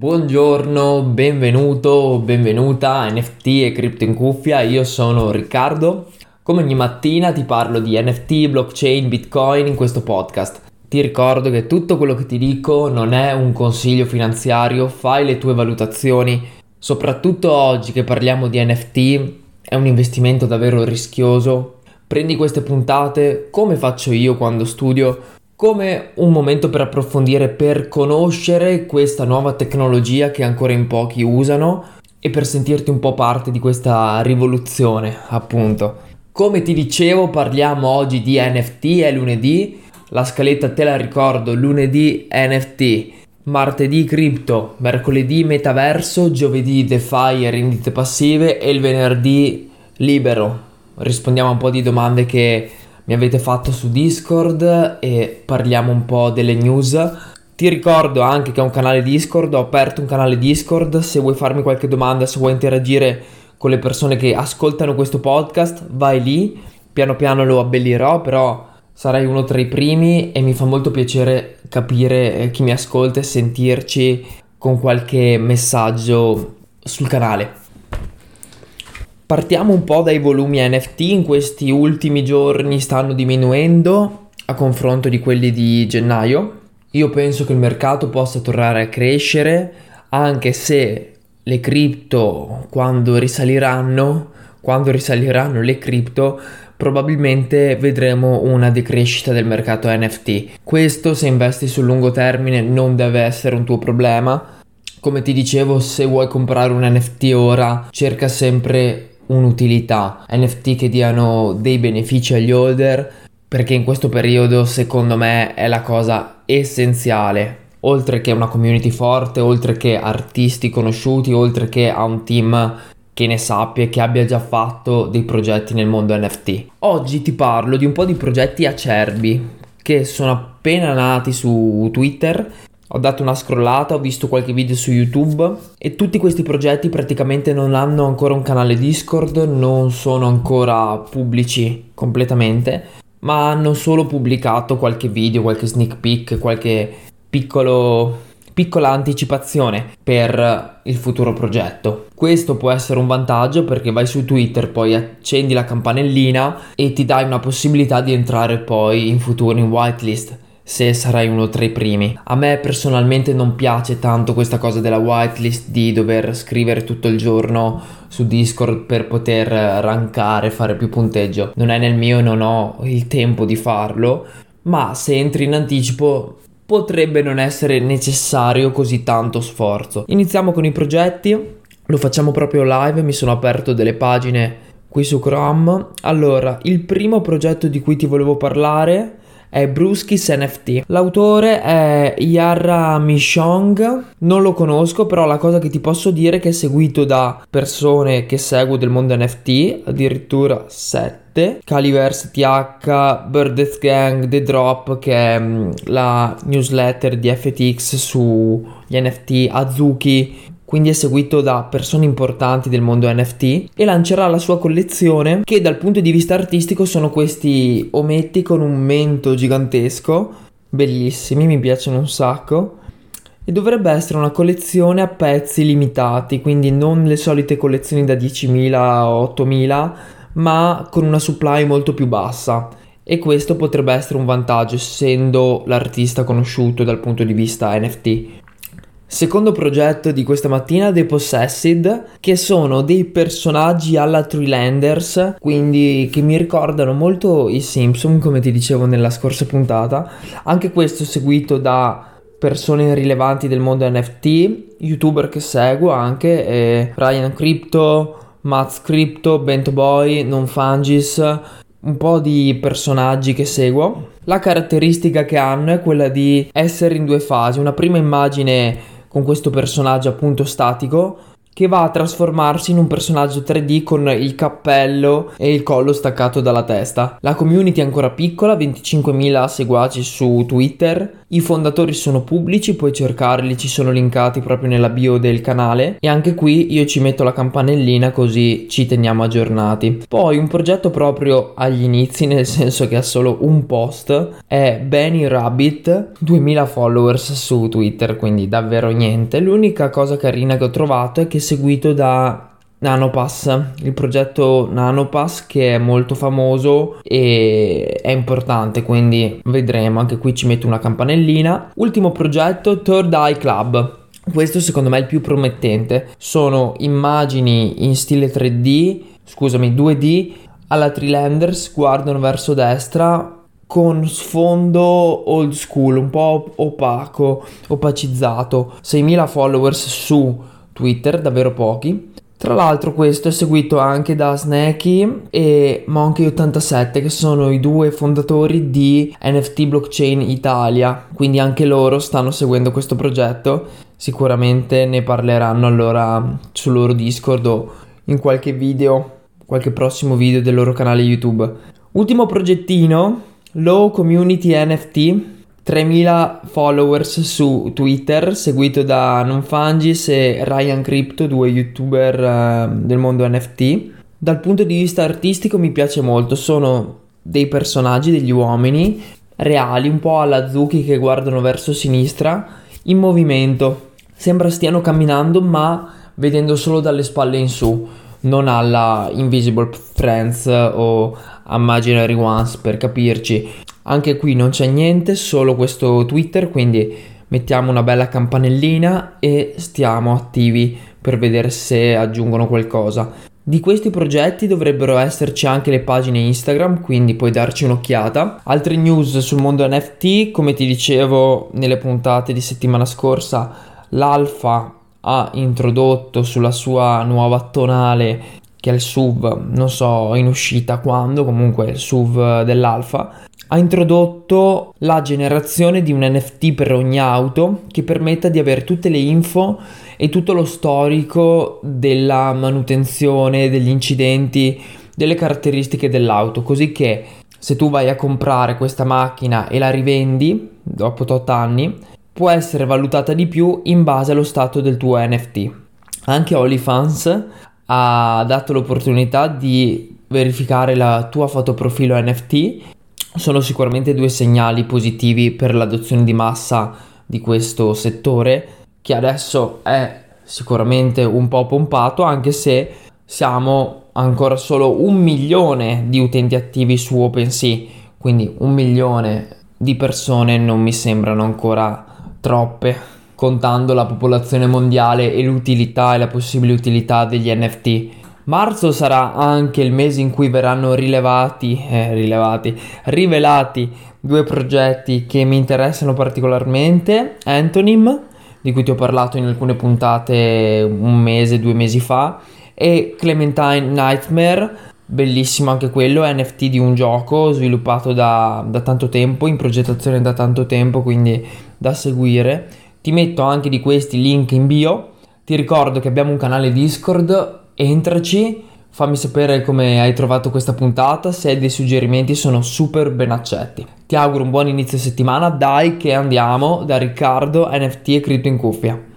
Buongiorno, benvenuto, benvenuta a NFT e Crypto in cuffia, io sono Riccardo. Come ogni mattina ti parlo di NFT, blockchain, bitcoin in questo podcast. Ti ricordo che tutto quello che ti dico non è un consiglio finanziario, fai le tue valutazioni. Soprattutto oggi che parliamo di NFT, è un investimento davvero rischioso. Prendi queste puntate come faccio io quando studio come un momento per approfondire, per conoscere questa nuova tecnologia che ancora in pochi usano e per sentirti un po' parte di questa rivoluzione, appunto. Come ti dicevo, parliamo oggi di NFT, è lunedì, la scaletta te la ricordo, lunedì NFT, martedì cripto, mercoledì metaverso, giovedì DeFi e rendite passive e il venerdì libero. Rispondiamo a un po' di domande che mi avete fatto su Discord e parliamo un po' delle news. Ti ricordo anche che ho un canale Discord, ho aperto un canale Discord, se vuoi farmi qualche domanda, se vuoi interagire con le persone che ascoltano questo podcast, vai lì, piano piano lo abbellirò, però sarai uno tra i primi e mi fa molto piacere capire eh, chi mi ascolta e sentirci con qualche messaggio sul canale. Partiamo un po' dai volumi NFT, in questi ultimi giorni stanno diminuendo a confronto di quelli di gennaio. Io penso che il mercato possa tornare a crescere anche se le cripto quando risaliranno, quando risaliranno le cripto probabilmente vedremo una decrescita del mercato NFT. Questo se investi sul lungo termine non deve essere un tuo problema. Come ti dicevo, se vuoi comprare un NFT ora, cerca sempre un'utilità, NFT che diano dei benefici agli holder, perché in questo periodo secondo me è la cosa essenziale. Oltre che una community forte, oltre che artisti conosciuti, oltre che a un team che ne sappia e che abbia già fatto dei progetti nel mondo NFT. Oggi ti parlo di un po' di progetti acerbi che sono appena nati su Twitter ho dato una scrollata, ho visto qualche video su YouTube e tutti questi progetti praticamente non hanno ancora un canale Discord, non sono ancora pubblici completamente, ma hanno solo pubblicato qualche video, qualche sneak peek, qualche piccolo piccola anticipazione per il futuro progetto. Questo può essere un vantaggio perché vai su Twitter, poi accendi la campanellina e ti dai una possibilità di entrare poi in futuro in whitelist se sarai uno tra i primi. A me personalmente non piace tanto questa cosa della whitelist di dover scrivere tutto il giorno su Discord per poter rankare, fare più punteggio. Non è nel mio, non ho il tempo di farlo, ma se entri in anticipo potrebbe non essere necessario così tanto sforzo. Iniziamo con i progetti, lo facciamo proprio live, mi sono aperto delle pagine qui su Chrome. Allora, il primo progetto di cui ti volevo parlare è Bruskis NFT. L'autore è Yarra Mishong, non lo conosco, però la cosa che ti posso dire è che è seguito da persone che seguo del mondo NFT, addirittura 7. Caliverse TH, Birdeth Gang, The Drop, che è mm, la newsletter di FTX sugli NFT, Azuki, quindi è seguito da persone importanti del mondo NFT e lancerà la sua collezione che dal punto di vista artistico sono questi ometti con un mento gigantesco, bellissimi, mi piacciono un sacco. E dovrebbe essere una collezione a pezzi limitati, quindi non le solite collezioni da 10.000 o 8.000, ma con una supply molto più bassa. E questo potrebbe essere un vantaggio essendo l'artista conosciuto dal punto di vista NFT. Secondo progetto di questa mattina, The Possessed, che sono dei personaggi alla Treelanders, quindi che mi ricordano molto i Simpson, come ti dicevo nella scorsa puntata. Anche questo seguito da persone rilevanti del mondo NFT, youtuber che seguo anche, Ryan Crypto, Mats Crypto, Bento Boy, Non Fungis, un po' di personaggi che seguo. La caratteristica che hanno è quella di essere in due fasi. Una prima immagine con questo personaggio appunto statico che va a trasformarsi in un personaggio 3D con il cappello e il collo staccato dalla testa. La community è ancora piccola, 25.000 seguaci su Twitter, i fondatori sono pubblici, puoi cercarli, ci sono linkati proprio nella bio del canale e anche qui io ci metto la campanellina così ci teniamo aggiornati. Poi un progetto proprio agli inizi, nel senso che ha solo un post, è Benny Rabbit, 2000 followers su Twitter, quindi davvero niente. L'unica cosa carina che ho trovato è che seguito da Nanopass, il progetto Nanopass che è molto famoso e è importante, quindi vedremo, anche qui ci metto una campanellina. Ultimo progetto, Third Eye Club. Questo secondo me è il più promettente. Sono immagini in stile 3D, scusami, 2D alla Trilanders, guardano verso destra con sfondo old school, un po' opaco, opacizzato. 6.000 followers su Twitter, davvero pochi. Tra l'altro questo è seguito anche da Snacky e Monkey87 che sono i due fondatori di NFT Blockchain Italia, quindi anche loro stanno seguendo questo progetto, sicuramente ne parleranno allora sul loro Discord o in qualche video, qualche prossimo video del loro canale YouTube. Ultimo progettino, Low Community NFT 3000 followers su Twitter, seguito da Nonfungis e Ryan Crypto, due youtuber uh, del mondo NFT. Dal punto di vista artistico mi piace molto, sono dei personaggi, degli uomini reali, un po' alla Zuki che guardano verso sinistra, in movimento. Sembra stiano camminando ma vedendo solo dalle spalle in su, non alla Invisible Friends o Imaginary Ones per capirci. Anche qui non c'è niente, solo questo Twitter, quindi mettiamo una bella campanellina e stiamo attivi per vedere se aggiungono qualcosa. Di questi progetti dovrebbero esserci anche le pagine Instagram, quindi puoi darci un'occhiata. Altre news sul mondo NFT, come ti dicevo nelle puntate di settimana scorsa, l'Alfa ha introdotto sulla sua nuova tonale che è il SUV, non so in uscita quando, comunque il SUV dell'Alfa, ha introdotto la generazione di un NFT per ogni auto che permetta di avere tutte le info e tutto lo storico della manutenzione, degli incidenti, delle caratteristiche dell'auto, così che se tu vai a comprare questa macchina e la rivendi dopo 8 anni, può essere valutata di più in base allo stato del tuo NFT. Anche OnlyFans ha dato l'opportunità di verificare la tua fotoprofilo NFT sono sicuramente due segnali positivi per l'adozione di massa di questo settore che adesso è sicuramente un po' pompato anche se siamo ancora solo un milione di utenti attivi su OpenSea quindi un milione di persone non mi sembrano ancora troppe contando la popolazione mondiale e l'utilità e la possibile utilità degli NFT Marzo sarà anche il mese in cui verranno rilevati, eh, rilevati, rivelati due progetti che mi interessano particolarmente. Antonym, di cui ti ho parlato in alcune puntate un mese, due mesi fa, e Clementine Nightmare, bellissimo anche quello, NFT di un gioco sviluppato da, da tanto tempo, in progettazione da tanto tempo, quindi da seguire. Ti metto anche di questi link in bio. Ti ricordo che abbiamo un canale Discord entraci, fammi sapere come hai trovato questa puntata, se hai dei suggerimenti sono super ben accetti. Ti auguro un buon inizio settimana, dai che andiamo da Riccardo NFT e Crypto in cuffia.